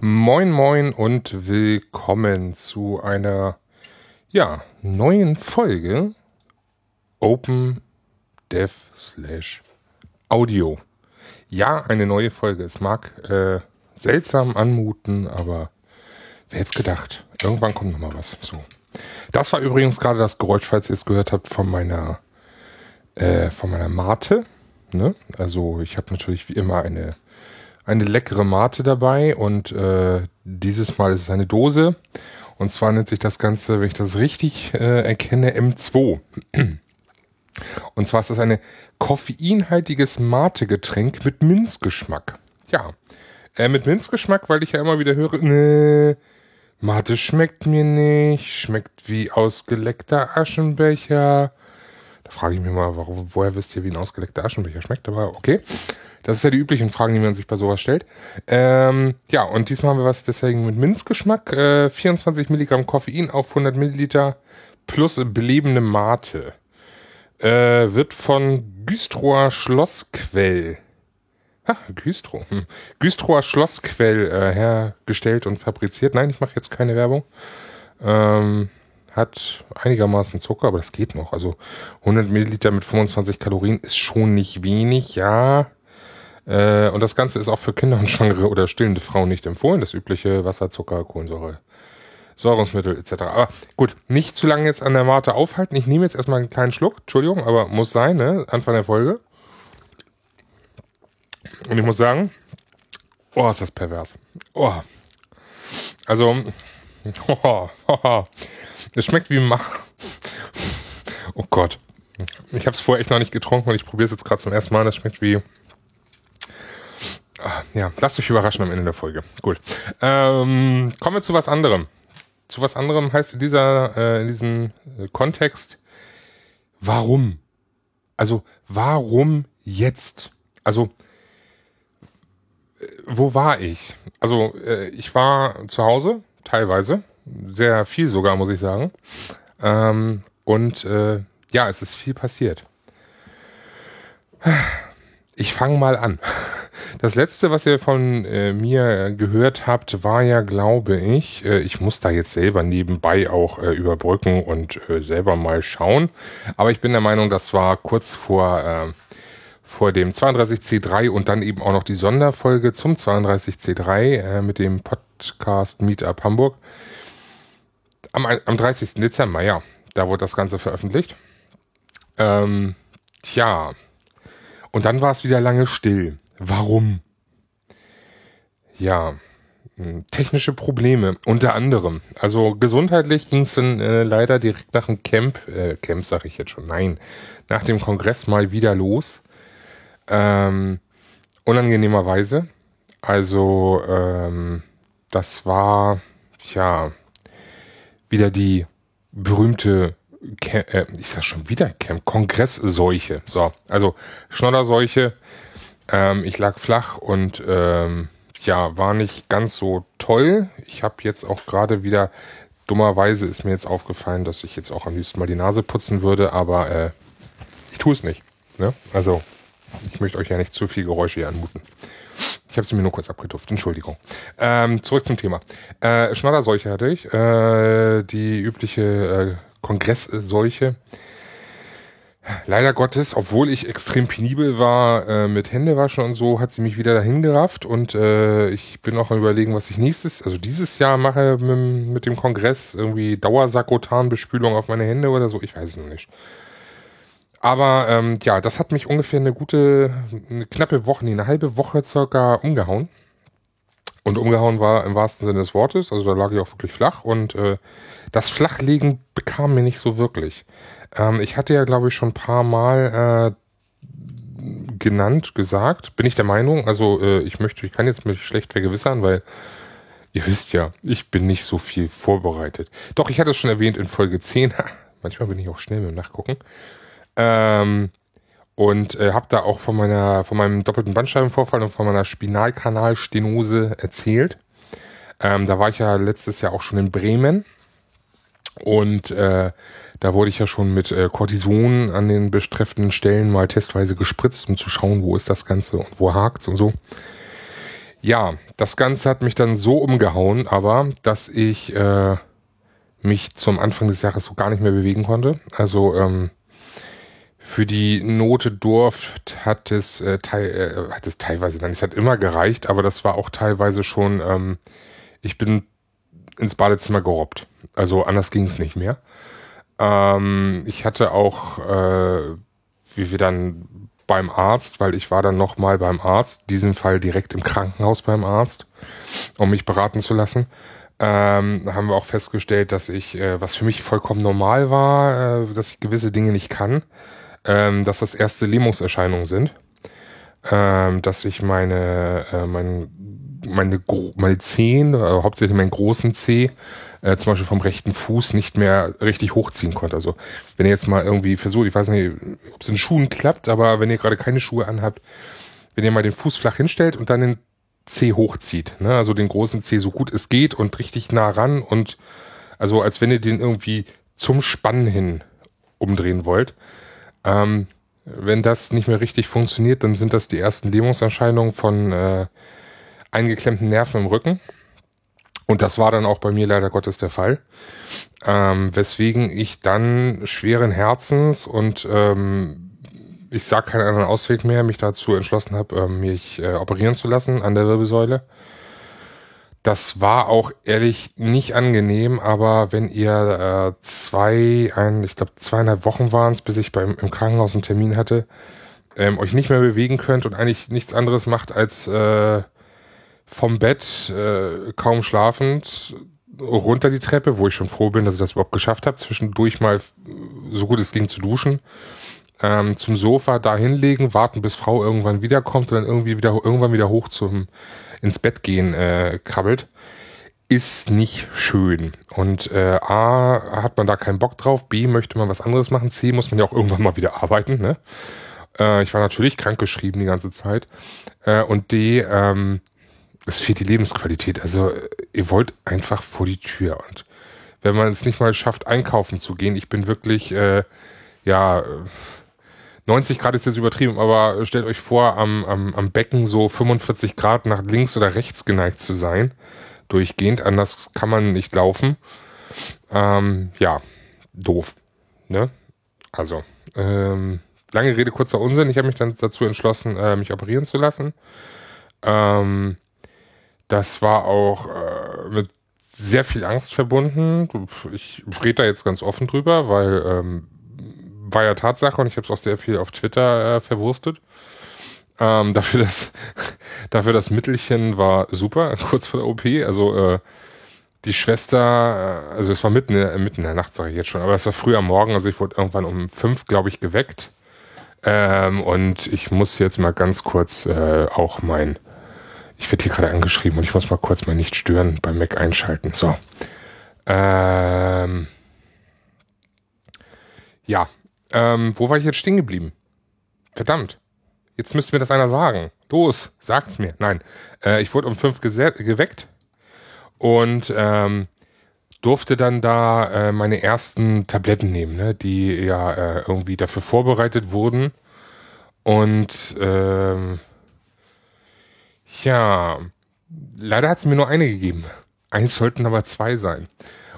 Moin moin und willkommen zu einer ja, neuen Folge Open Dev slash Audio. Ja, eine neue Folge. Es mag äh, seltsam anmuten, aber wer hätte gedacht? Irgendwann kommt noch mal was. So. Das war übrigens gerade das Geräusch, falls ihr es gehört habt, von meiner äh, von meiner Mate. Ne? Also ich habe natürlich wie immer eine eine leckere Mate dabei und äh, dieses Mal ist es eine Dose. Und zwar nennt sich das Ganze, wenn ich das richtig äh, erkenne, M2. Und zwar ist das eine koffeinhaltiges Mate-Getränk mit Minzgeschmack. Ja, äh, mit Minzgeschmack, weil ich ja immer wieder höre, ne, Mate schmeckt mir nicht, schmeckt wie ausgeleckter Aschenbecher. Da frage ich mich mal, warum, woher wisst ihr, wie ein ausgeleckter Aschenbecher schmeckt? Aber okay. Das ist ja die üblichen Fragen, die man sich bei sowas stellt. Ähm, ja, und diesmal haben wir was deswegen mit Minzgeschmack. Äh, 24 Milligramm Koffein auf 100 Milliliter plus belebende Mate. Äh, wird von Güstrower Schlossquell Ha, Güstrow. Hm. Güstrower Schlossquell äh, hergestellt und fabriziert. Nein, ich mache jetzt keine Werbung. Ähm, hat einigermaßen Zucker, aber das geht noch. Also 100 Milliliter mit 25 Kalorien ist schon nicht wenig, ja. Äh, und das Ganze ist auch für Kinder und Schwangere oder stillende Frauen nicht empfohlen. Das übliche Wasser, Zucker, Kohlensäure, Säurungsmittel etc. Aber gut, nicht zu lange jetzt an der Mate aufhalten. Ich nehme jetzt erstmal einen kleinen Schluck. Entschuldigung, aber muss sein, ne? Anfang der Folge. Und ich muss sagen, oh, ist das pervers. Oh. Also, oh, oh, es schmeckt wie Mach. Oh Gott. Ich habe es vorher echt noch nicht getrunken und ich probiere es jetzt gerade zum ersten Mal. Das schmeckt wie Ah, ja, lasst euch überraschen am Ende der Folge. Gut. Ähm, kommen wir zu was anderem. Zu was anderem heißt in dieser, äh, in diesem Kontext, warum? Also, warum jetzt? Also, wo war ich? Also, äh, ich war zu Hause, teilweise, sehr viel sogar, muss ich sagen. Ähm, und äh, ja, es ist viel passiert. Ich fange mal an. Das letzte, was ihr von äh, mir gehört habt, war ja, glaube ich, äh, ich muss da jetzt selber nebenbei auch äh, überbrücken und äh, selber mal schauen. Aber ich bin der Meinung, das war kurz vor, äh, vor dem 32C3 und dann eben auch noch die Sonderfolge zum 32C3 äh, mit dem Podcast Meetup Hamburg. Am, am 30. Dezember, ja. Da wurde das Ganze veröffentlicht. Ähm, tja. Und dann war es wieder lange still. Warum? Ja, hm, technische Probleme unter anderem. Also gesundheitlich ging es dann äh, leider direkt nach dem Camp, äh, Camp sage ich jetzt schon, nein, nach dem Kongress mal wieder los. Ähm, unangenehmerweise. Also ähm, das war ja wieder die berühmte Camp, äh, ich sag schon wieder Camp, Kongressseuche. So, also Schnodderseuche ähm, ich lag flach und ähm, ja, war nicht ganz so toll. Ich habe jetzt auch gerade wieder, dummerweise ist mir jetzt aufgefallen, dass ich jetzt auch am liebsten mal die Nase putzen würde, aber äh, ich tue es nicht. Ne? Also, ich möchte euch ja nicht zu viel Geräusche hier anmuten. Ich habe sie mir nur kurz abgetupft, Entschuldigung. Ähm, zurück zum Thema. Äh, Schnodderseuche hatte ich, äh, die übliche äh, Kongressseuche. Leider Gottes, obwohl ich extrem penibel war äh, mit Händewaschen und so, hat sie mich wieder dahin gerafft und äh, ich bin auch am überlegen, was ich nächstes, also dieses Jahr mache mit, mit dem Kongress irgendwie Dauersakrotanbespülung auf meine Hände oder so, ich weiß es noch nicht. Aber ähm, ja, das hat mich ungefähr eine gute, eine knappe Woche, nee, eine halbe Woche circa umgehauen. Und umgehauen war im wahrsten Sinne des Wortes, also da lag ich auch wirklich flach und äh, das Flachlegen bekam mir nicht so wirklich. Ähm, ich hatte ja, glaube ich, schon ein paar Mal äh, genannt, gesagt, bin ich der Meinung, also äh, ich möchte, ich kann jetzt mich schlecht vergewissern, weil ihr wisst ja, ich bin nicht so viel vorbereitet. Doch, ich hatte es schon erwähnt in Folge 10, manchmal bin ich auch schnell mit dem Nachgucken, ähm, und äh, habe da auch von meiner, von meinem doppelten Bandscheibenvorfall und von meiner Spinalkanalstenose erzählt. Ähm, da war ich ja letztes Jahr auch schon in Bremen und äh, da wurde ich ja schon mit äh, Cortison an den betreffenden Stellen mal testweise gespritzt, um zu schauen, wo ist das Ganze und wo hakt's und so. Ja, das Ganze hat mich dann so umgehauen, aber dass ich äh, mich zum Anfang des Jahres so gar nicht mehr bewegen konnte. Also ähm, für die Note Durft hat es, äh, teil, äh, hat es teilweise, dann es hat immer gereicht, aber das war auch teilweise schon, ähm, ich bin ins Badezimmer gerobbt. Also anders ging es nicht mehr. Ähm, ich hatte auch, äh, wie wir dann beim Arzt, weil ich war dann nochmal beim Arzt, diesen Fall direkt im Krankenhaus beim Arzt, um mich beraten zu lassen. Ähm, haben wir auch festgestellt, dass ich, äh, was für mich vollkommen normal war, äh, dass ich gewisse Dinge nicht kann, ähm, dass das erste Lähmungserscheinungen sind, ähm, dass ich meine, äh, mein, meine, meine Zehen, äh, hauptsächlich meinen großen Zeh, äh, zum Beispiel vom rechten Fuß nicht mehr richtig hochziehen konnte. Also wenn ihr jetzt mal irgendwie versucht, ich weiß nicht, ob es in Schuhen klappt, aber wenn ihr gerade keine Schuhe anhabt, wenn ihr mal den Fuß flach hinstellt und dann den C hochzieht, ne? also den großen C so gut es geht und richtig nah ran und also als wenn ihr den irgendwie zum Spannen hin umdrehen wollt. Ähm, wenn das nicht mehr richtig funktioniert, dann sind das die ersten Lähmungserscheinungen von äh, eingeklemmten Nerven im Rücken. Und das war dann auch bei mir leider Gottes der Fall. Ähm, weswegen ich dann schweren Herzens und ähm, ich sag keinen anderen Ausweg mehr, mich dazu entschlossen habe, ähm, mich äh, operieren zu lassen an der Wirbelsäule. Das war auch ehrlich nicht angenehm, aber wenn ihr äh, zwei, ein, ich glaube zweieinhalb Wochen waren es, bis ich beim im Krankenhaus einen Termin hatte, ähm, euch nicht mehr bewegen könnt und eigentlich nichts anderes macht als äh, vom Bett, äh, kaum schlafend, runter die Treppe, wo ich schon froh bin, dass ich das überhaupt geschafft habe, zwischendurch mal so gut es ging zu duschen, ähm, zum Sofa da hinlegen, warten, bis Frau irgendwann wiederkommt und dann irgendwie wieder irgendwann wieder hoch zum ins Bett gehen äh, krabbelt, ist nicht schön. Und äh, A hat man da keinen Bock drauf, B möchte man was anderes machen, C muss man ja auch irgendwann mal wieder arbeiten. Ne? Äh, ich war natürlich krankgeschrieben die ganze Zeit. Äh, und D, ähm, es fehlt die Lebensqualität. Also ihr wollt einfach vor die Tür. Und wenn man es nicht mal schafft, einkaufen zu gehen, ich bin wirklich, äh, ja, 90 Grad ist jetzt übertrieben, aber stellt euch vor, am, am, am Becken so 45 Grad nach links oder rechts geneigt zu sein, durchgehend. Anders kann man nicht laufen. Ähm, ja, doof. Ne? Also, ähm, lange Rede, kurzer Unsinn. Ich habe mich dann dazu entschlossen, äh, mich operieren zu lassen. Ähm, das war auch äh, mit sehr viel Angst verbunden. Ich rede da jetzt ganz offen drüber, weil ähm, war ja Tatsache und ich habe es auch sehr viel auf Twitter äh, verwurstet. Ähm, dafür das dafür das Mittelchen war super kurz vor der OP. Also äh, die Schwester, äh, also es war mitten mitten in der Nacht, sage ich jetzt schon, aber es war früh am Morgen. Also ich wurde irgendwann um fünf, glaube ich, geweckt. Ähm, und ich muss jetzt mal ganz kurz äh, auch mein ich werde hier gerade angeschrieben und ich muss mal kurz mal nicht stören beim Mac einschalten. So. Ähm, ja. Ähm, wo war ich jetzt stehen geblieben? Verdammt. Jetzt müsste mir das einer sagen. Los, sagt's mir. Nein. Äh, ich wurde um fünf geweckt und ähm, durfte dann da äh, meine ersten Tabletten nehmen, ne, die ja äh, irgendwie dafür vorbereitet wurden. Und ähm, ja, leider hat es mir nur eine gegeben. Eins sollten aber zwei sein.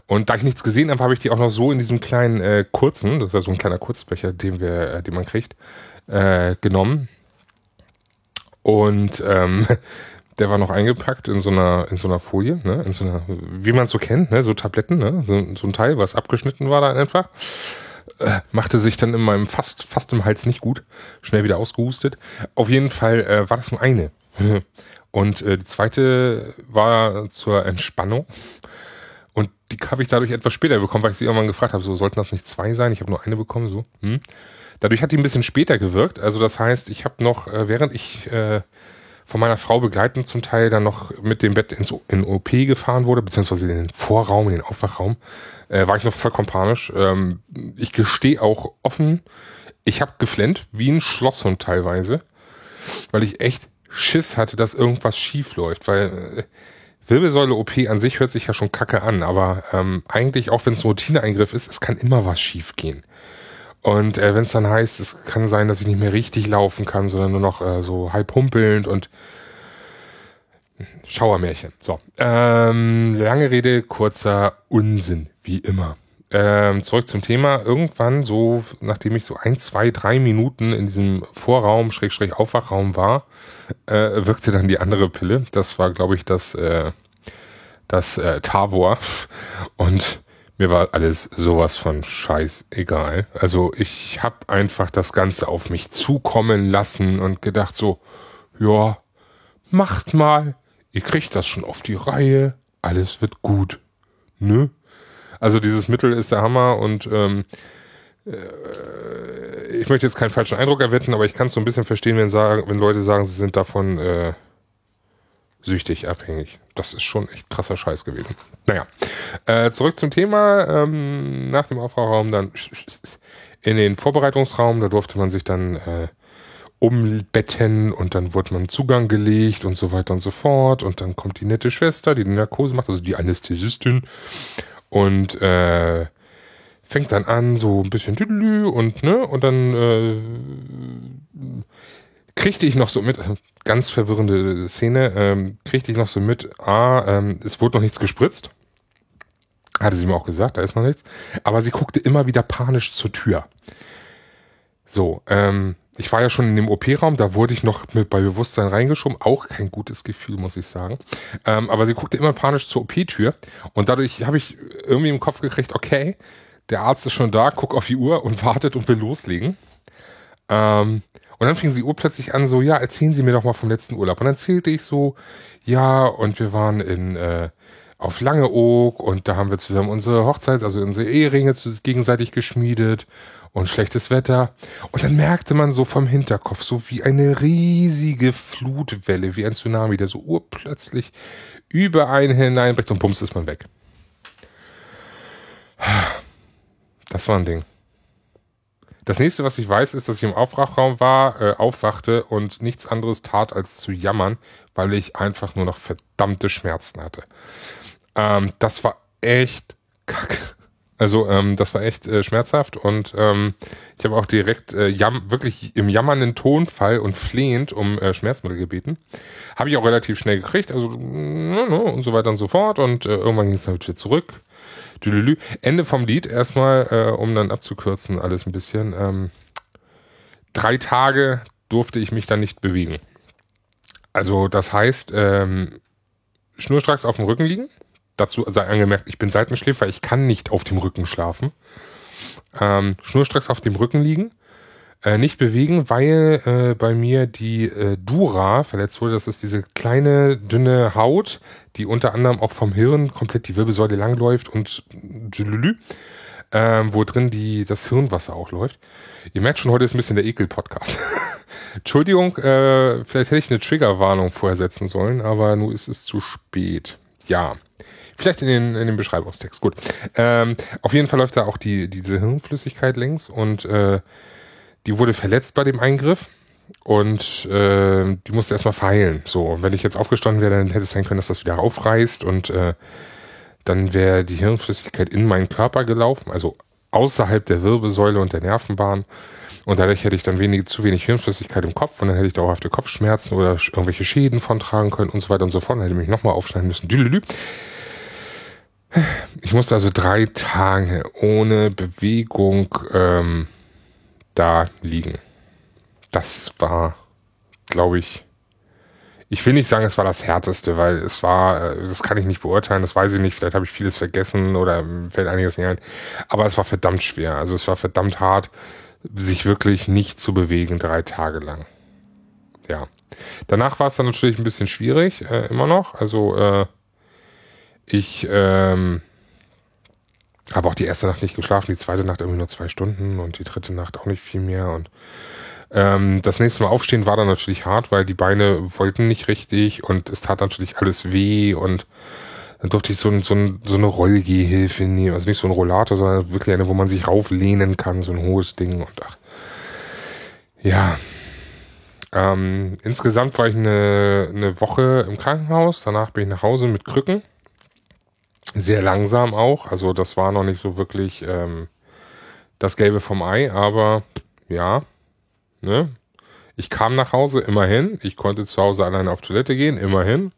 Und da ich nichts gesehen habe, habe ich die auch noch so in diesem kleinen äh, kurzen, das ist ja so ein kleiner Kurzbecher, den wir, äh, den man kriegt, äh, genommen. Und ähm, der war noch eingepackt in so einer in so einer Folie, ne, in so einer, wie man es so kennt, ne, so Tabletten, ne, so, so ein Teil, was abgeschnitten war da einfach. Äh, machte sich dann in meinem fast fast im Hals nicht gut, schnell wieder ausgehustet. Auf jeden Fall äh, war das nur eine. Und äh, die zweite war zur Entspannung. Und die habe ich dadurch etwas später bekommen, weil ich sie irgendwann gefragt habe, so sollten das nicht zwei sein? Ich habe nur eine bekommen, so. Hm. Dadurch hat die ein bisschen später gewirkt. Also das heißt, ich habe noch, äh, während ich äh, von meiner Frau begleitend zum Teil dann noch mit dem Bett ins in OP gefahren wurde, beziehungsweise in den Vorraum, in den Aufwachraum, äh, war ich noch vollkommen panisch. Ähm, ich gestehe auch offen, ich habe geflennt, wie ein Schlosshund teilweise, weil ich echt Schiss hatte, dass irgendwas schief läuft, weil äh, Wirbelsäule-OP an sich hört sich ja schon kacke an, aber ähm, eigentlich, auch wenn es ein Routineeingriff ist, es kann immer was schief gehen. Und äh, wenn es dann heißt, es kann sein, dass ich nicht mehr richtig laufen kann, sondern nur noch äh, so halb humpelnd und Schauermärchen. So. Ähm, lange Rede, kurzer Unsinn, wie immer. Ähm, zurück zum Thema. Irgendwann, so nachdem ich so ein, zwei, drei Minuten in diesem Vorraum, Schrägstrich Aufwachraum war, äh, wirkte dann die andere Pille. Das war, glaube ich, das, äh, das äh, Tavor. Und mir war alles sowas von scheiß egal. Also ich habe einfach das Ganze auf mich zukommen lassen und gedacht so, ja, macht mal, ihr kriegt das schon auf die Reihe, alles wird gut. Ne? Also dieses Mittel ist der Hammer und ähm, äh, ich möchte jetzt keinen falschen Eindruck erwecken, aber ich kann es so ein bisschen verstehen, wenn, sagen, wenn Leute sagen, sie sind davon äh, süchtig abhängig. Das ist schon echt krasser Scheiß gewesen. Naja, äh, zurück zum Thema. Ähm, nach dem Aufrauchraum dann in den Vorbereitungsraum. Da durfte man sich dann äh, umbetten und dann wurde man Zugang gelegt und so weiter und so fort. Und dann kommt die nette Schwester, die die Narkose macht, also die Anästhesistin und äh, fängt dann an so ein bisschen und ne und dann äh, kriegte ich noch so mit ganz verwirrende Szene ähm, kriegte ich noch so mit ah ähm, es wurde noch nichts gespritzt. Hatte sie mir auch gesagt da ist noch nichts. Aber sie guckte immer wieder panisch zur Tür. So ähm, ich war ja schon in dem OP-Raum, da wurde ich noch mit bei Bewusstsein reingeschoben. Auch kein gutes Gefühl, muss ich sagen. Ähm, aber sie guckte immer panisch zur OP-Tür und dadurch habe ich irgendwie im Kopf gekriegt, okay, der Arzt ist schon da, guck auf die Uhr und wartet und will loslegen. Ähm, und dann fing sie urplötzlich an, so, ja, erzählen Sie mir doch mal vom letzten Urlaub. Und dann erzählte ich so, ja, und wir waren in äh, auf Langeoog und da haben wir zusammen unsere Hochzeit, also unsere Eheringe gegenseitig geschmiedet und schlechtes Wetter. Und dann merkte man so vom Hinterkopf, so wie eine riesige Flutwelle, wie ein Tsunami, der so urplötzlich über einen hineinbricht und bums ist man weg. Das war ein Ding. Das nächste, was ich weiß, ist, dass ich im Aufwachraum war, äh, aufwachte und nichts anderes tat, als zu jammern, weil ich einfach nur noch verdammte Schmerzen hatte. Ähm, das war echt kacke. Also ähm, das war echt äh, schmerzhaft und ähm, ich habe auch direkt äh, jam wirklich im jammernden Tonfall und flehend um äh, Schmerzmittel gebeten. Habe ich auch relativ schnell gekriegt, also und so weiter und so fort und äh, irgendwann ging es dann wieder zurück. Dülülü. Ende vom Lied erstmal, äh, um dann abzukürzen alles ein bisschen. Ähm, drei Tage durfte ich mich dann nicht bewegen. Also das heißt, ähm, schnurstracks auf dem Rücken liegen dazu sei angemerkt, ich bin Seitenschläfer, ich kann nicht auf dem Rücken schlafen. Ähm, schnurstracks auf dem Rücken liegen, äh, nicht bewegen, weil äh, bei mir die äh, Dura verletzt wurde. Das ist diese kleine, dünne Haut, die unter anderem auch vom Hirn komplett die Wirbelsäule langläuft und ähm, wo drin die das Hirnwasser auch läuft. Ihr merkt schon, heute ist ein bisschen der Ekel-Podcast. Entschuldigung, äh, vielleicht hätte ich eine Triggerwarnung vorher setzen sollen, aber nun ist es zu spät. Ja. Vielleicht in den, in den Beschreibungstext. Gut. Ähm, auf jeden Fall läuft da auch die, diese Hirnflüssigkeit längs und äh, die wurde verletzt bei dem Eingriff und äh, die musste erstmal verheilen. So, und wenn ich jetzt aufgestanden wäre, dann hätte es sein können, dass das wieder aufreißt und äh, dann wäre die Hirnflüssigkeit in meinen Körper gelaufen, also außerhalb der Wirbelsäule und der Nervenbahn. Und dadurch hätte ich dann wenig, zu wenig Hirnflüssigkeit im Kopf und dann hätte ich dauerhafte Kopfschmerzen oder irgendwelche Schäden von tragen können und so weiter und so fort. Dann hätte ich mich nochmal aufschneiden müssen. Dülülü. Ich musste also drei Tage ohne Bewegung ähm, da liegen. Das war, glaube ich, ich will nicht sagen, es war das Härteste, weil es war, äh, das kann ich nicht beurteilen, das weiß ich nicht, vielleicht habe ich vieles vergessen oder fällt einiges nicht ein. Aber es war verdammt schwer. Also es war verdammt hart, sich wirklich nicht zu bewegen, drei Tage lang. Ja. Danach war es dann natürlich ein bisschen schwierig, äh, immer noch. Also äh, ich ähm, habe auch die erste Nacht nicht geschlafen, die zweite Nacht irgendwie nur zwei Stunden und die dritte Nacht auch nicht viel mehr. Und ähm, das nächste Mal aufstehen war dann natürlich hart, weil die Beine wollten nicht richtig und es tat natürlich alles weh und dann durfte ich so, ein, so, ein, so eine Rollgehhilfe nehmen, also nicht so ein Rollator, sondern wirklich eine, wo man sich rauflehnen kann, so ein hohes Ding und ach, ja, Ähm, insgesamt war ich eine, eine Woche im Krankenhaus, danach bin ich nach Hause mit Krücken. Sehr langsam auch, also das war noch nicht so wirklich ähm, das Gelbe vom Ei, aber ja, ne? Ich kam nach Hause, immerhin. Ich konnte zu Hause alleine auf Toilette gehen, immerhin.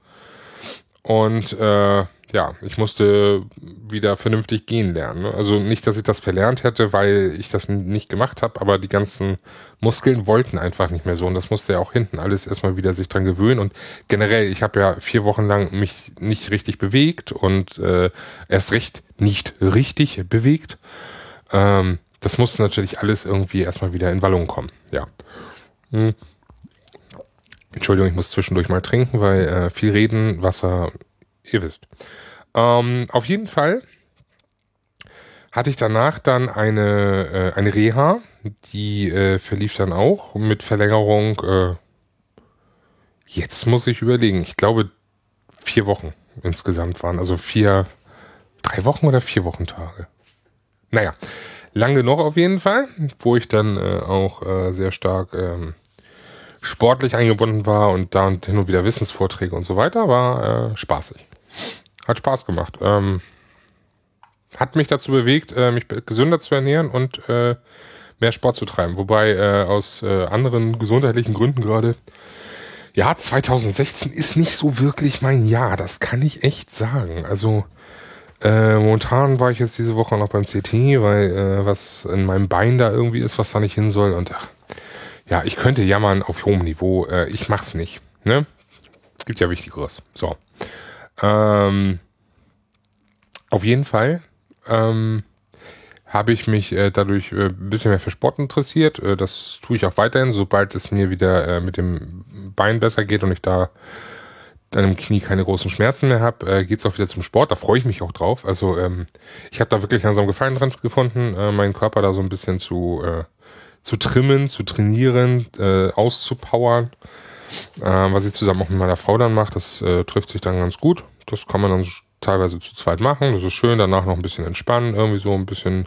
Und äh, ja, ich musste wieder vernünftig gehen lernen. Ne? Also nicht, dass ich das verlernt hätte, weil ich das nicht gemacht habe, aber die ganzen Muskeln wollten einfach nicht mehr so. Und das musste ja auch hinten alles erstmal wieder sich dran gewöhnen. Und generell, ich habe ja vier Wochen lang mich nicht richtig bewegt und äh, erst recht nicht richtig bewegt. Ähm, das musste natürlich alles irgendwie erstmal wieder in Wallung kommen. Ja. Hm. Entschuldigung, ich muss zwischendurch mal trinken, weil äh, viel reden, Wasser, ihr wisst. Ähm, auf jeden Fall hatte ich danach dann eine, äh, eine Reha, die äh, verlief dann auch mit Verlängerung. Äh, jetzt muss ich überlegen, ich glaube vier Wochen insgesamt waren, also vier, drei Wochen oder vier Wochentage. Naja, lang genug auf jeden Fall, wo ich dann äh, auch äh, sehr stark ähm, sportlich eingebunden war und da und hin und wieder Wissensvorträge und so weiter, war äh, spaßig. Hat Spaß gemacht. Ähm, hat mich dazu bewegt, äh, mich gesünder zu ernähren und äh, mehr Sport zu treiben. Wobei äh, aus äh, anderen gesundheitlichen Gründen gerade, ja, 2016 ist nicht so wirklich mein Jahr. Das kann ich echt sagen. Also äh, momentan war ich jetzt diese Woche noch beim CT, weil äh, was in meinem Bein da irgendwie ist, was da nicht hin soll. Und ach, ja, ich könnte jammern auf hohem Niveau. Äh, ich mach's nicht. Ne? Es gibt ja Wichtigeres. So. Ähm, auf jeden Fall ähm, habe ich mich äh, dadurch äh, ein bisschen mehr für Sport interessiert. Äh, das tue ich auch weiterhin, sobald es mir wieder äh, mit dem Bein besser geht und ich da dann im Knie keine großen Schmerzen mehr habe, äh, geht's auch wieder zum Sport. Da freue ich mich auch drauf. Also ähm, ich habe da wirklich langsam Gefallen dran gefunden, äh, meinen Körper da so ein bisschen zu äh, zu trimmen, zu trainieren, äh, auszupowern. Äh, was ich zusammen auch mit meiner Frau dann mache, das äh, trifft sich dann ganz gut. Das kann man dann teilweise zu zweit machen. Das ist schön, danach noch ein bisschen entspannen, irgendwie so ein bisschen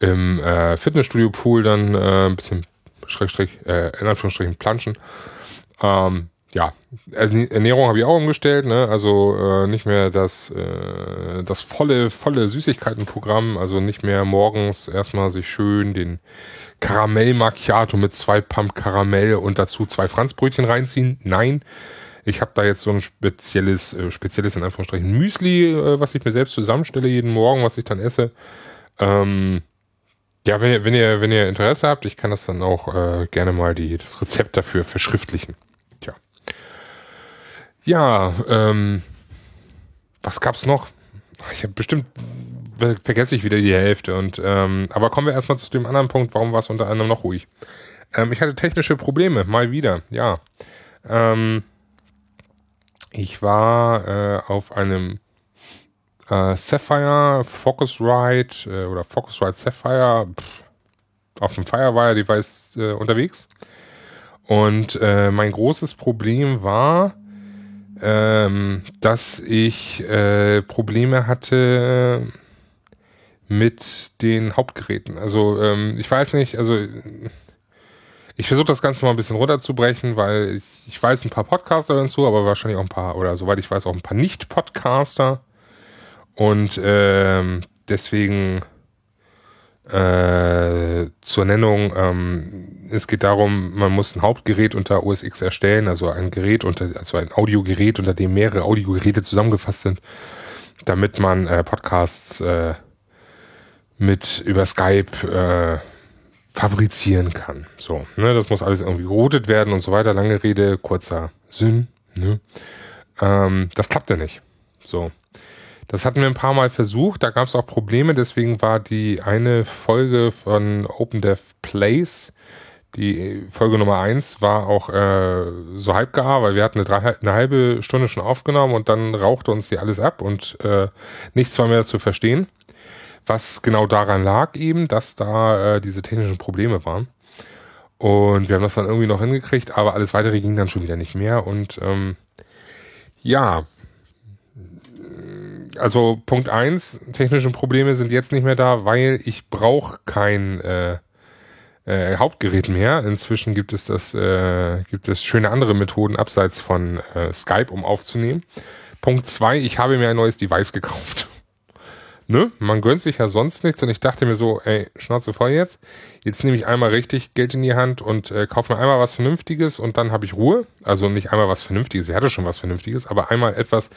im äh, Fitnessstudio-Pool dann äh, ein bisschen Schrägstrich, äh, in Anführungsstrichen planschen. Ähm, ja, Ernährung habe ich auch umgestellt, ne? Also äh, nicht mehr das äh, das volle volle Süßigkeitenprogramm, also nicht mehr morgens erstmal sich schön den Karamell Macchiato mit zwei Pump Karamell und dazu zwei Franzbrötchen reinziehen. Nein, ich habe da jetzt so ein spezielles äh, spezielles in Anführungsstrichen Müsli, äh, was ich mir selbst zusammenstelle jeden Morgen, was ich dann esse. Ähm, ja, wenn ihr, wenn ihr, wenn ihr Interesse habt, ich kann das dann auch äh, gerne mal die, das Rezept dafür verschriftlichen. Ja, ähm, was gab's noch? Ich habe bestimmt vergesse ich wieder die Hälfte und ähm, aber kommen wir erstmal zu dem anderen Punkt, warum war es unter anderem noch ruhig? Ähm, ich hatte technische Probleme, mal wieder, ja. Ähm, ich war äh, auf einem äh, Sapphire Focusrite äh, oder Focusrite Sapphire pff, auf dem Firewire-Device äh, unterwegs. Und äh, mein großes Problem war, ähm, dass ich äh, Probleme hatte mit den Hauptgeräten. Also ähm, ich weiß nicht, also ich versuche das Ganze mal ein bisschen runterzubrechen, weil ich, ich weiß ein paar Podcaster dazu, aber wahrscheinlich auch ein paar, oder soweit ich weiß, auch ein paar Nicht-Podcaster. Und ähm, deswegen äh, zur Nennung, ähm, es geht darum, man muss ein Hauptgerät unter OS X erstellen, also ein Gerät unter, also ein Audiogerät, unter dem mehrere Audiogeräte zusammengefasst sind, damit man äh, Podcasts äh, mit über Skype äh, fabrizieren kann. So, ne, das muss alles irgendwie geroutet werden und so weiter. Lange Rede, kurzer Sinn. Ne? Ähm, das klappte nicht. So. Das hatten wir ein paar Mal versucht, da gab es auch Probleme, deswegen war die eine Folge von OpenDev Plays, die Folge Nummer eins war auch äh, so halb gar, weil wir hatten eine, drei, eine halbe Stunde schon aufgenommen und dann rauchte uns die alles ab und äh, nichts war mehr zu verstehen. Was genau daran lag eben, dass da äh, diese technischen Probleme waren. Und wir haben das dann irgendwie noch hingekriegt, aber alles weitere ging dann schon wieder nicht mehr. Und ähm, ja, also Punkt eins, technische Probleme sind jetzt nicht mehr da, weil ich brauche kein äh, äh, Hauptgerät mehr. Inzwischen gibt es das, äh, gibt es schöne andere Methoden abseits von äh, Skype, um aufzunehmen. Punkt zwei, ich habe mir ein neues Device gekauft. Ne? Man gönnt sich ja sonst nichts und ich dachte mir so, ey, Schnauze voll jetzt. Jetzt nehme ich einmal richtig Geld in die Hand und äh, kaufe mir einmal was Vernünftiges und dann habe ich Ruhe. Also nicht einmal was Vernünftiges, ich hatte schon was Vernünftiges, aber einmal etwas,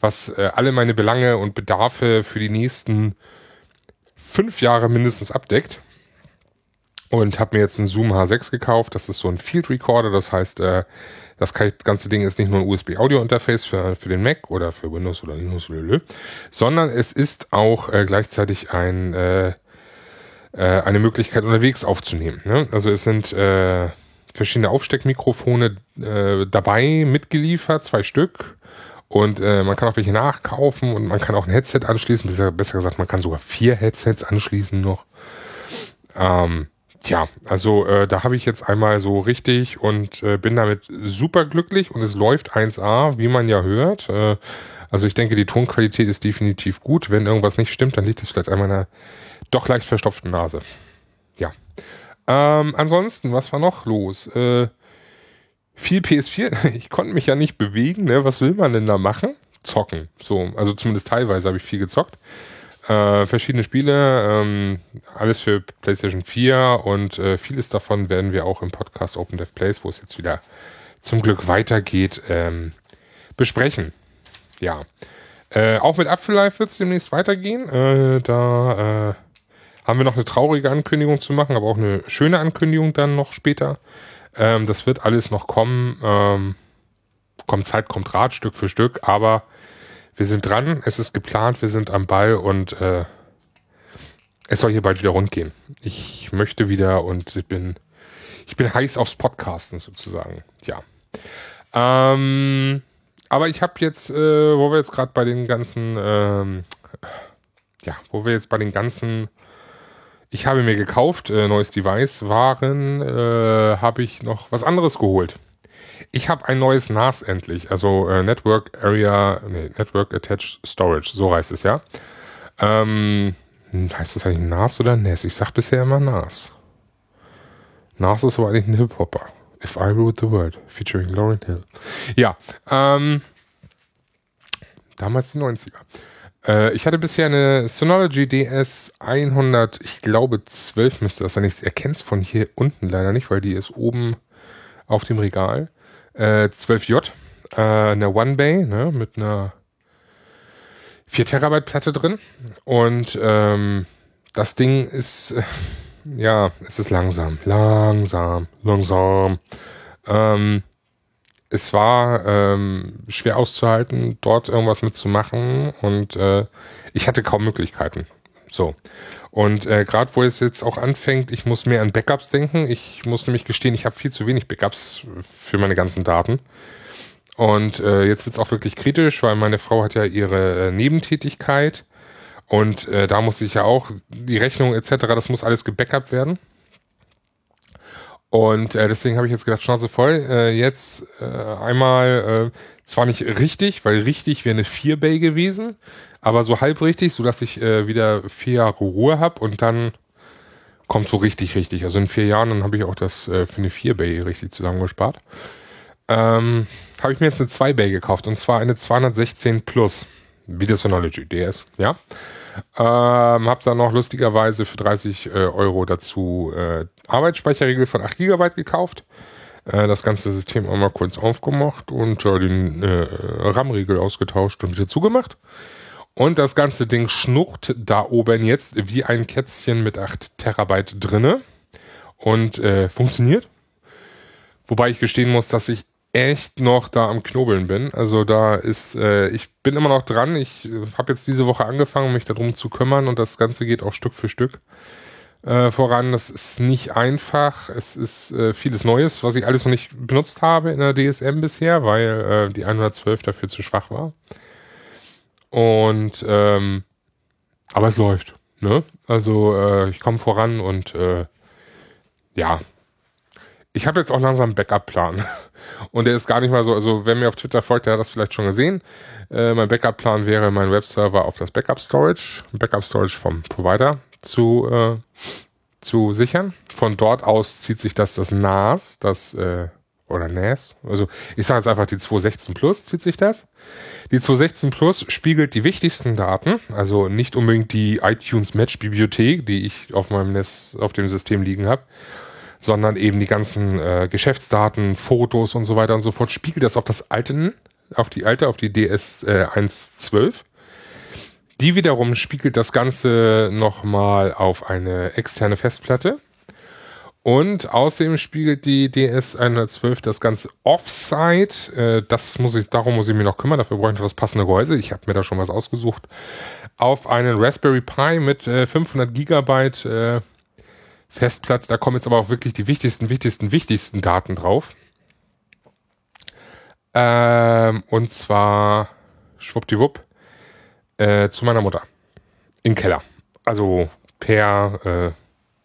was äh, alle meine Belange und Bedarfe für die nächsten fünf Jahre mindestens abdeckt und habe mir jetzt einen Zoom H6 gekauft. Das ist so ein Field Recorder, das heißt, äh, das ganze Ding ist nicht nur ein USB-Audio-Interface für, für den Mac oder für Windows oder Linux, sondern es ist auch äh, gleichzeitig ein, äh, äh, eine Möglichkeit, unterwegs aufzunehmen. Ne? Also es sind äh, verschiedene Aufsteckmikrofone äh, dabei mitgeliefert, zwei Stück. Und äh, man kann auch welche nachkaufen und man kann auch ein Headset anschließen. Besser, besser gesagt, man kann sogar vier Headsets anschließen noch. Ähm, Tja, also äh, da habe ich jetzt einmal so richtig und äh, bin damit super glücklich und es läuft 1A, wie man ja hört. Äh, also ich denke, die Tonqualität ist definitiv gut. Wenn irgendwas nicht stimmt, dann liegt es vielleicht an meiner doch leicht verstopften Nase. Ja. Ähm, ansonsten, was war noch los? Äh, viel PS4. Ich konnte mich ja nicht bewegen. Ne? Was will man denn da machen? Zocken. So, also zumindest teilweise habe ich viel gezockt. Äh, verschiedene Spiele, ähm, alles für PlayStation 4 und äh, vieles davon werden wir auch im Podcast Open Dev Place, wo es jetzt wieder zum Glück weitergeht, ähm, besprechen. Ja. Äh, auch mit Apfellife wird es demnächst weitergehen. Äh, da äh, haben wir noch eine traurige Ankündigung zu machen, aber auch eine schöne Ankündigung dann noch später. Ähm, das wird alles noch kommen. Ähm, kommt Zeit, kommt Rat, Stück für Stück, aber wir sind dran, es ist geplant, wir sind am Ball und äh, es soll hier bald wieder rund gehen. Ich möchte wieder und ich bin, ich bin heiß aufs Podcasten sozusagen. Ja. Ähm, aber ich habe jetzt, äh, wo wir jetzt gerade bei den ganzen, ähm, ja, wo wir jetzt bei den ganzen, ich habe mir gekauft, äh, neues Device waren, äh, habe ich noch was anderes geholt. Ich habe ein neues NAS endlich, also äh, Network Area, nee, Network Attached Storage, so heißt es ja. Ähm, heißt das eigentlich NAS oder NES? Ich sag bisher immer NAS. NAS ist aber eigentlich ein Hip-Hopper. If I Wrote the Word, featuring Lauren Hill. Ja, ähm, damals die 90er. Äh, ich hatte bisher eine Synology DS 100, ich glaube 12 müsste das sein. Ich erkenne es von hier unten leider nicht, weil die ist oben auf dem Regal äh, 12J, äh, eine One Bay ne, mit einer 4 Terabyte Platte drin. Und ähm, das Ding ist, äh, ja, es ist langsam, langsam, langsam. Ähm, es war ähm, schwer auszuhalten, dort irgendwas mitzumachen und äh, ich hatte kaum Möglichkeiten. So. Und äh, gerade wo es jetzt auch anfängt, ich muss mehr an Backups denken. Ich muss nämlich gestehen, ich habe viel zu wenig Backups für meine ganzen Daten. Und äh, jetzt wird's auch wirklich kritisch, weil meine Frau hat ja ihre äh, Nebentätigkeit. Und äh, da muss ich ja auch die Rechnung etc., das muss alles gebackupt werden. Und äh, deswegen habe ich jetzt gedacht, Schnauze voll, äh, jetzt äh, einmal äh, zwar nicht richtig, weil richtig wäre eine 4-Bay gewesen, aber so halb richtig, sodass ich äh, wieder vier Jahre Ruhe habe und dann kommt so richtig, richtig. Also in vier Jahren, dann habe ich auch das äh, für eine 4-Bay richtig zusammengespart. Ähm, habe ich mir jetzt eine 2-Bay gekauft und zwar eine 216 Plus. Wie das Synology DS, ja. Ähm, hab dann noch lustigerweise für 30 äh, Euro dazu äh, Arbeitsspeicherregel von 8 GB gekauft. Äh, das ganze System einmal kurz aufgemacht und äh, den äh, RAM-Riegel ausgetauscht und wieder zugemacht. Und das ganze Ding schnurrt da oben jetzt wie ein Kätzchen mit 8 Terabyte drinne und äh, funktioniert. Wobei ich gestehen muss, dass ich echt noch da am Knobeln bin. Also da ist, äh, ich bin immer noch dran. Ich äh, habe jetzt diese Woche angefangen, mich darum zu kümmern und das Ganze geht auch Stück für Stück äh, voran. Das ist nicht einfach. Es ist äh, vieles Neues, was ich alles noch nicht benutzt habe in der DSM bisher, weil äh, die 112 dafür zu schwach war. Und ähm, aber es läuft. Ne? Also äh, ich komme voran und äh, ja, ich habe jetzt auch langsam einen Backup-Plan. Und der ist gar nicht mal so, also wer mir auf Twitter folgt, der hat das vielleicht schon gesehen. Äh, mein Backup-Plan wäre, meinen Webserver auf das Backup-Storage, Backup-Storage vom Provider zu, äh, zu sichern. Von dort aus zieht sich das das NAS, das äh, oder NAS, also ich sage jetzt einfach die 216 Plus zieht sich das. Die 216 Plus spiegelt die wichtigsten Daten, also nicht unbedingt die iTunes Match Bibliothek, die ich auf meinem NAS auf dem System liegen habe, sondern eben die ganzen äh, Geschäftsdaten, Fotos und so weiter und so fort, spiegelt das auf das alte, auf die alte, auf die DS äh, 112. Die wiederum spiegelt das Ganze nochmal auf eine externe Festplatte und außerdem spiegelt die DS112 das ganze Offsite. Äh, das muss ich, darum muss ich mir noch kümmern. Dafür brauche ich noch das passende Gehäuse. Ich habe mir da schon was ausgesucht. Auf einen Raspberry Pi mit äh, 500 Gigabyte äh, Festplatte. Da kommen jetzt aber auch wirklich die wichtigsten, wichtigsten, wichtigsten Daten drauf. Ähm, und zwar schwuppdiwupp äh, zu meiner Mutter. In Keller. Also per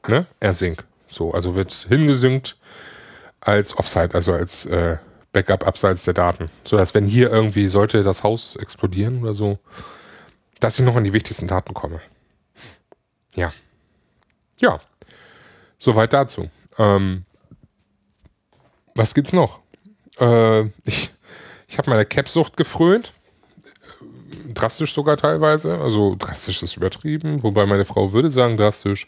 äh, ne, AirSync. So, also wird hingesynkt als Offsite, also als äh, Backup abseits der Daten. So dass wenn hier irgendwie sollte das Haus explodieren oder so, dass ich noch an die wichtigsten Daten komme. Ja. Ja. Soweit dazu. Ähm, was gibt's noch? Äh, ich ich habe meine Capsucht gefrönt. Drastisch sogar teilweise. Also drastisch ist übertrieben, wobei meine Frau würde sagen drastisch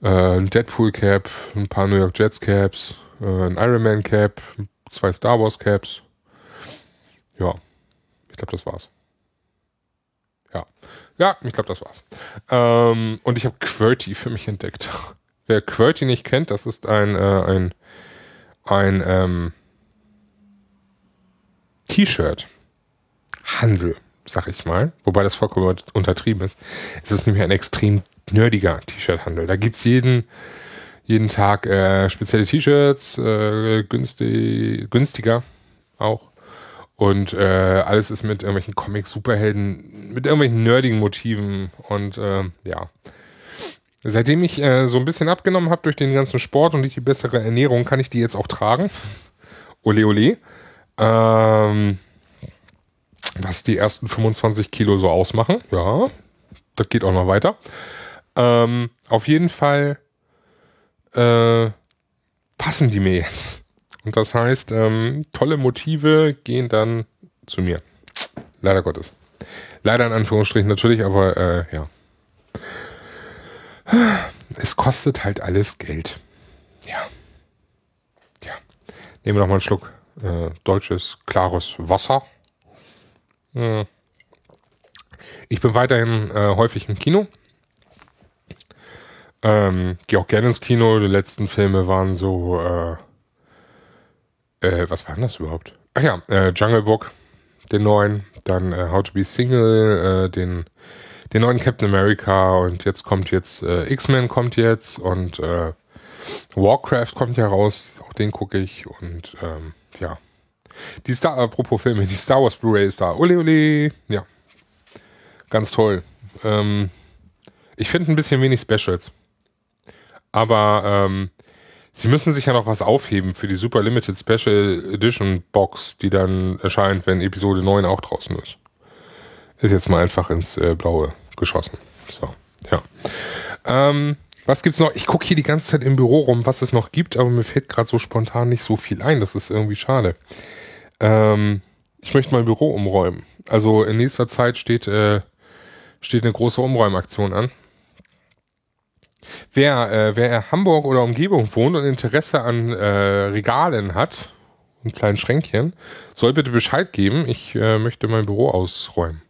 ein Deadpool Cap, ein paar New York Jets Caps, äh, ein Iron Man Cap, zwei Star Wars Caps. Ja, ich glaube, das war's. Ja, ja, ich glaube, das war's. Ähm, und ich habe QWERTY für mich entdeckt. Wer QWERTY nicht kennt, das ist ein äh, ein ein ähm, T-Shirt Handel, sag ich mal, wobei das vollkommen untertrieben ist. Es ist nämlich ein extrem nerdiger T-Shirt-Handel. Da gibt's jeden, jeden Tag äh, spezielle T-Shirts, äh, günstig, günstiger auch. Und äh, alles ist mit irgendwelchen Comics, Superhelden, mit irgendwelchen nerdigen Motiven. Und äh, ja. Seitdem ich äh, so ein bisschen abgenommen habe durch den ganzen Sport und durch die bessere Ernährung, kann ich die jetzt auch tragen. Ole ole. Ähm, was die ersten 25 Kilo so ausmachen. Ja, das geht auch noch weiter. Ähm, auf jeden Fall äh, passen die mir jetzt. Und das heißt, ähm, tolle Motive gehen dann zu mir. Leider Gottes. Leider in Anführungsstrichen natürlich, aber äh, ja. Es kostet halt alles Geld. Ja. Ja. Nehmen wir noch mal einen Schluck äh, deutsches, klares Wasser. Hm. Ich bin weiterhin äh, häufig im Kino. Ähm, gehe auch gerne ins Kino. Die letzten Filme waren so, äh, äh, was war denn das überhaupt? Ach ja, äh, Jungle Book, den neuen, dann äh, How to Be Single, äh, den, den neuen Captain America und jetzt kommt jetzt äh, X-Men kommt jetzt und äh, Warcraft kommt ja raus, auch den gucke ich und ähm, ja. Die Star, apropos Filme, die Star Wars Blu-ray ist da. Ole, ole. Ja. Ganz toll. Ähm, ich finde ein bisschen wenig Specials. Aber ähm, sie müssen sich ja noch was aufheben für die Super Limited Special Edition Box, die dann erscheint, wenn Episode 9 auch draußen ist. Ist jetzt mal einfach ins äh, Blaue geschossen. So, ja. Ähm, was gibt's noch? Ich gucke hier die ganze Zeit im Büro rum, was es noch gibt, aber mir fällt gerade so spontan nicht so viel ein. Das ist irgendwie schade. Ähm, ich möchte mein Büro umräumen. Also in nächster Zeit steht, äh, steht eine große Umräumaktion an. Wer, äh, wer in Hamburg oder Umgebung wohnt und Interesse an äh, Regalen hat und kleinen Schränkchen, soll bitte Bescheid geben. Ich äh, möchte mein Büro ausräumen.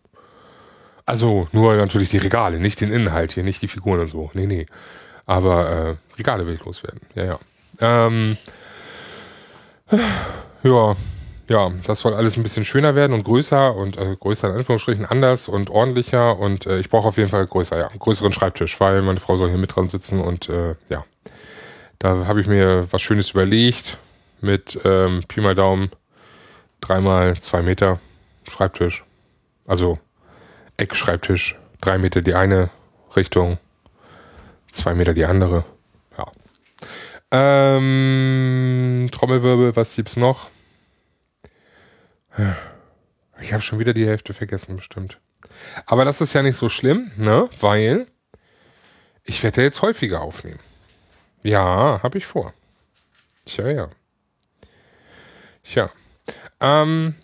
Also nur natürlich die Regale, nicht den Inhalt hier, nicht die Figuren und so. Nee, nee. Aber äh, Regale will ich loswerden. Ja, ja. Ähm, ja, ja, das soll alles ein bisschen schöner werden und größer und äh, größer in Anführungsstrichen anders und ordentlicher und äh, ich brauche auf jeden Fall größer, ja, einen größeren Schreibtisch, weil meine Frau soll hier mit dran sitzen und äh, ja, da habe ich mir was Schönes überlegt mit ähm, Pi mal Daumen dreimal zwei Meter Schreibtisch, also Eckschreibtisch, drei Meter die eine Richtung, zwei Meter die andere, ja. Ähm, Trommelwirbel, was gibt's noch? Ich habe schon wieder die Hälfte vergessen, bestimmt. Aber das ist ja nicht so schlimm, ne? Weil ich werde ja jetzt häufiger aufnehmen. Ja, habe ich vor. Tja, ja. Tja. Ähm,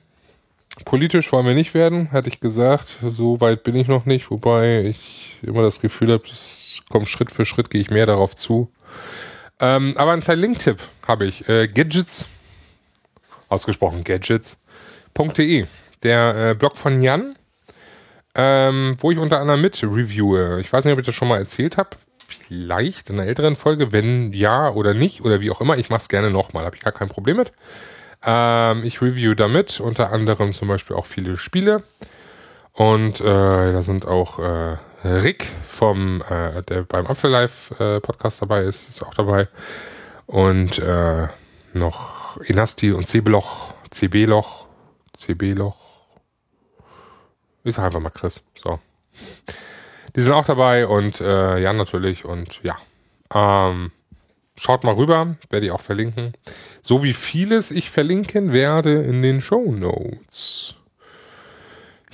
politisch wollen wir nicht werden, hatte ich gesagt. So weit bin ich noch nicht, wobei ich immer das Gefühl habe, es kommt Schritt für Schritt, gehe ich mehr darauf zu. Ähm, aber einen kleinen Link-Tipp habe ich. Äh, Gadgets, ausgesprochen Gadgets.de, der äh, Blog von Jan, ähm, wo ich unter anderem mit reviewe. Ich weiß nicht, ob ich das schon mal erzählt habe. Vielleicht in einer älteren Folge. Wenn ja oder nicht oder wie auch immer, ich mache es gerne nochmal. Habe ich gar kein Problem mit. Ähm, ich review damit unter anderem zum Beispiel auch viele Spiele. Und äh, da sind auch äh, Rick vom, äh, der beim Apfellife äh, Podcast dabei ist, ist auch dabei. Und äh, noch Inasti und CB-Loch, CB-Loch, CB-Loch. Ich sag einfach mal Chris. So. Die sind auch dabei und äh, Jan natürlich und ja. Ähm, schaut mal rüber, werde ich auch verlinken. So wie vieles ich verlinken werde in den Show Notes.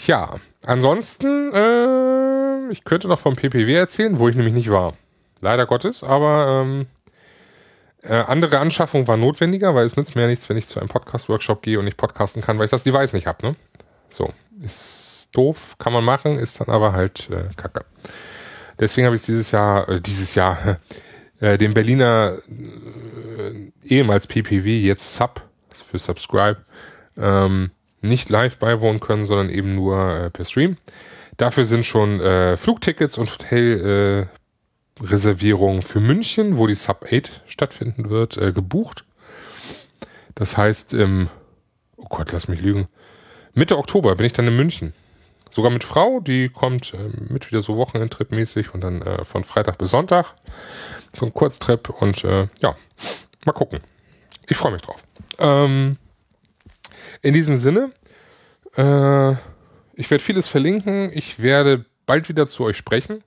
Ja, ansonsten, äh, ich könnte noch vom PPW erzählen, wo ich nämlich nicht war. Leider Gottes, aber ähm, äh, andere Anschaffung war notwendiger, weil es nützt mir ja nichts, wenn ich zu einem Podcast-Workshop gehe und nicht podcasten kann, weil ich das Device nicht habe. Ne? So, ist doof, kann man machen, ist dann aber halt äh, kacke. Deswegen habe ich dieses Jahr, äh, dieses Jahr, äh, den Berliner äh, ehemals PPW, jetzt Sub, für Subscribe, ähm, nicht live beiwohnen können, sondern eben nur äh, per Stream. Dafür sind schon äh, Flugtickets und Hotelreservierungen äh, für München, wo die Sub 8 stattfinden wird, äh, gebucht. Das heißt, im, oh Gott, lass mich lügen, Mitte Oktober bin ich dann in München. Sogar mit Frau, die kommt äh, mit wieder so Wochenendtrip mäßig und dann äh, von Freitag bis Sonntag. So ein Kurztrip und äh, ja, mal gucken. Ich freue mich drauf. Ähm, in diesem Sinne, äh, ich werde vieles verlinken. Ich werde bald wieder zu euch sprechen.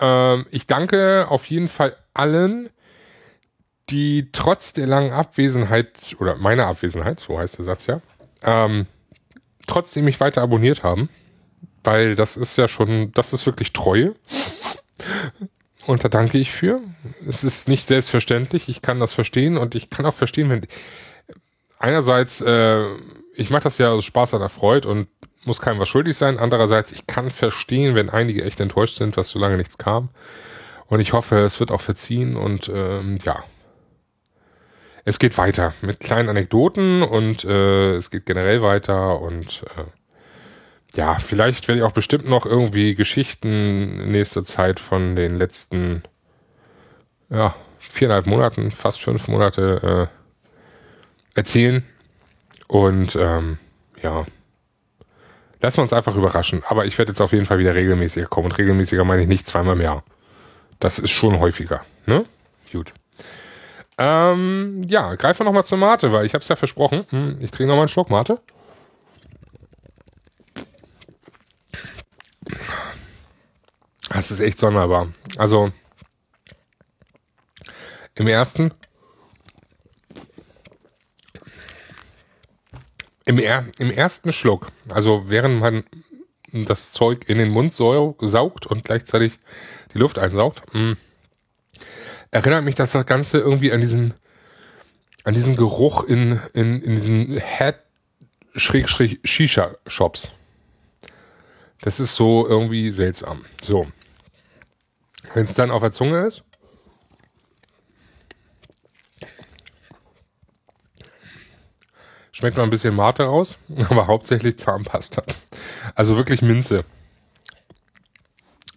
Ähm, ich danke auf jeden Fall allen, die trotz der langen Abwesenheit oder meiner Abwesenheit, so heißt der Satz ja, ähm, trotzdem mich weiter abonniert haben, weil das ist ja schon, das ist wirklich Treue. Und da danke ich für. Es ist nicht selbstverständlich. Ich kann das verstehen und ich kann auch verstehen, wenn einerseits, äh, ich mache das ja aus Spaß an der Freude und muss keinem was schuldig sein. Andererseits, ich kann verstehen, wenn einige echt enttäuscht sind, dass so lange nichts kam. Und ich hoffe, es wird auch verziehen und ähm, ja. Es geht weiter mit kleinen Anekdoten und äh, es geht generell weiter und äh, ja, vielleicht werde ich auch bestimmt noch irgendwie Geschichten in nächster Zeit von den letzten ja, viereinhalb Monaten, fast fünf Monate äh, erzählen. Und ähm, ja, lassen wir uns einfach überraschen. Aber ich werde jetzt auf jeden Fall wieder regelmäßiger kommen. Und regelmäßiger meine ich nicht zweimal im Jahr. Das ist schon häufiger. Ne? Gut. Ähm, ja, greifen wir nochmal zur Mate, weil ich habe es ja versprochen. Hm, ich trinke nochmal einen Schluck Mate. Das ist echt sonderbar. Also im ersten Im, er, Im ersten Schluck, also während man das Zeug in den Mund saugt und gleichzeitig die Luft einsaugt, mm, erinnert mich das Ganze irgendwie an diesen, an diesen Geruch in, in, in diesen Head-Shisha-Shops. Das ist so irgendwie seltsam. So. Wenn es dann auf der Zunge ist, Schmeckt mal ein bisschen Mate raus, aber hauptsächlich Zahnpasta. Also wirklich Minze.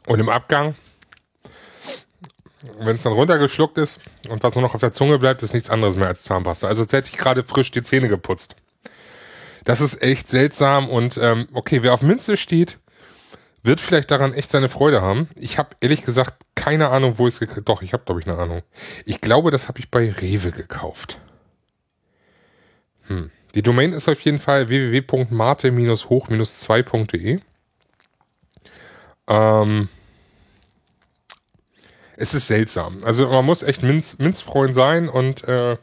Und im Abgang, wenn es dann runtergeschluckt ist und was nur noch auf der Zunge bleibt, ist nichts anderes mehr als Zahnpasta. Also als hätte ich gerade frisch die Zähne geputzt. Das ist echt seltsam und ähm, okay, wer auf Minze steht, wird vielleicht daran echt seine Freude haben. Ich habe ehrlich gesagt keine Ahnung, wo ich es gekauft Doch, ich habe glaube ich eine Ahnung. Ich glaube, das habe ich bei Rewe gekauft. Hm. Die Domain ist auf jeden Fall www.mate-hoch-2.de. Ähm, es ist seltsam. Also man muss echt Minz, Minzfreund sein und äh,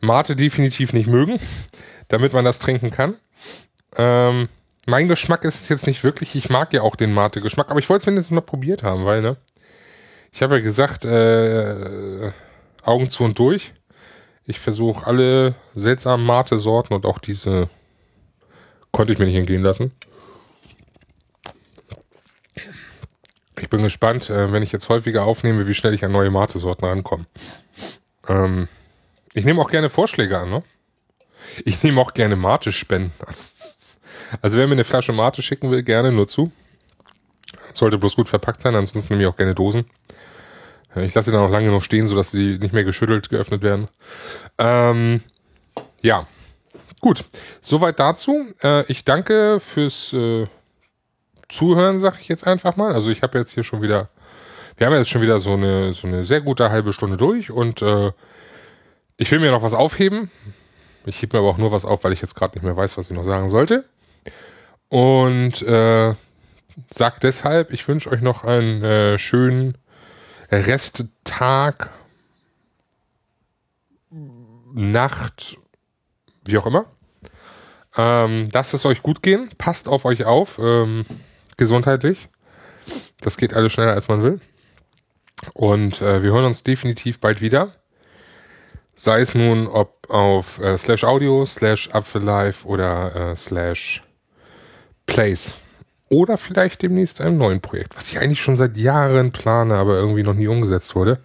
Mate definitiv nicht mögen, damit man das trinken kann. Ähm, mein Geschmack ist es jetzt nicht wirklich. Ich mag ja auch den Mate-Geschmack, aber ich wollte es wenigstens mal probiert haben, weil, ne? Ich habe ja gesagt, äh, Augen zu und durch. Ich versuche alle seltsamen Mate-Sorten und auch diese konnte ich mir nicht entgehen lassen. Ich bin gespannt, äh, wenn ich jetzt häufiger aufnehme, wie schnell ich an neue Mate-Sorten rankomme. Ähm, ich nehme auch gerne Vorschläge an, ne? Ich nehme auch gerne Mate-Spenden an. Also wer mir eine Flasche Mate schicken will, gerne nur zu. Sollte bloß gut verpackt sein, ansonsten nehme ich auch gerne Dosen. Ich lasse sie dann auch lange noch stehen, sodass sie nicht mehr geschüttelt geöffnet werden. Ähm, ja, gut. Soweit dazu. Äh, ich danke fürs äh, Zuhören, sag ich jetzt einfach mal. Also ich habe jetzt hier schon wieder, wir haben jetzt schon wieder so eine, so eine sehr gute halbe Stunde durch und äh, ich will mir noch was aufheben. Ich hebe mir aber auch nur was auf, weil ich jetzt gerade nicht mehr weiß, was ich noch sagen sollte. Und äh, sag deshalb, ich wünsche euch noch einen äh, schönen Resttag, Nacht, wie auch immer. Ähm, lasst es euch gut gehen, passt auf euch auf, ähm, gesundheitlich. Das geht alles schneller, als man will. Und äh, wir hören uns definitiv bald wieder. Sei es nun, ob auf äh, slash audio, slash apfellife oder äh, slash plays. Oder vielleicht demnächst einem neuen Projekt, was ich eigentlich schon seit Jahren plane, aber irgendwie noch nie umgesetzt wurde.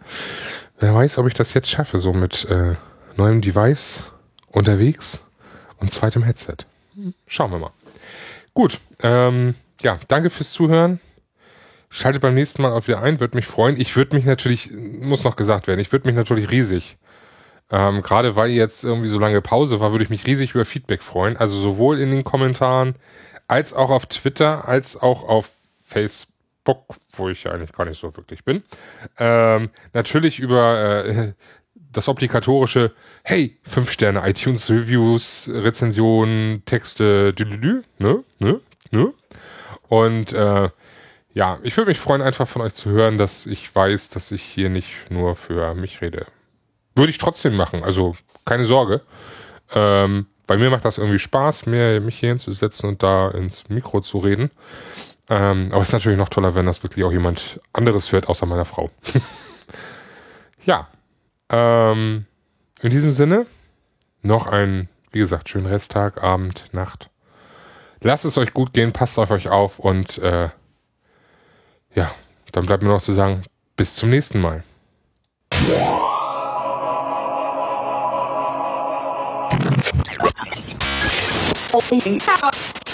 Wer weiß, ob ich das jetzt schaffe, so mit äh, neuem Device unterwegs und zweitem Headset. Schauen wir mal. Gut, ähm, ja, danke fürs Zuhören. Schaltet beim nächsten Mal auch wieder ein, würde mich freuen. Ich würde mich natürlich, muss noch gesagt werden, ich würde mich natürlich riesig, ähm, gerade weil jetzt irgendwie so lange Pause war, würde ich mich riesig über Feedback freuen. Also sowohl in den Kommentaren, als auch auf Twitter, als auch auf Facebook, wo ich eigentlich gar nicht so wirklich bin. Ähm, natürlich über äh, das obligatorische, hey, fünf Sterne iTunes Reviews, Rezensionen, Texte, dü, ne, ne, ne. Und äh, ja, ich würde mich freuen, einfach von euch zu hören, dass ich weiß, dass ich hier nicht nur für mich rede. Würde ich trotzdem machen, also keine Sorge. Ähm, bei mir macht das irgendwie Spaß, mir, mich hier hinzusetzen und da ins Mikro zu reden. Ähm, aber es ist natürlich noch toller, wenn das wirklich auch jemand anderes hört, außer meiner Frau. ja. Ähm, in diesem Sinne, noch ein, wie gesagt, schönen Resttag, Abend, Nacht. Lasst es euch gut gehen, passt auf euch auf und äh, ja, dann bleibt mir noch zu sagen, bis zum nächsten Mal. Oh,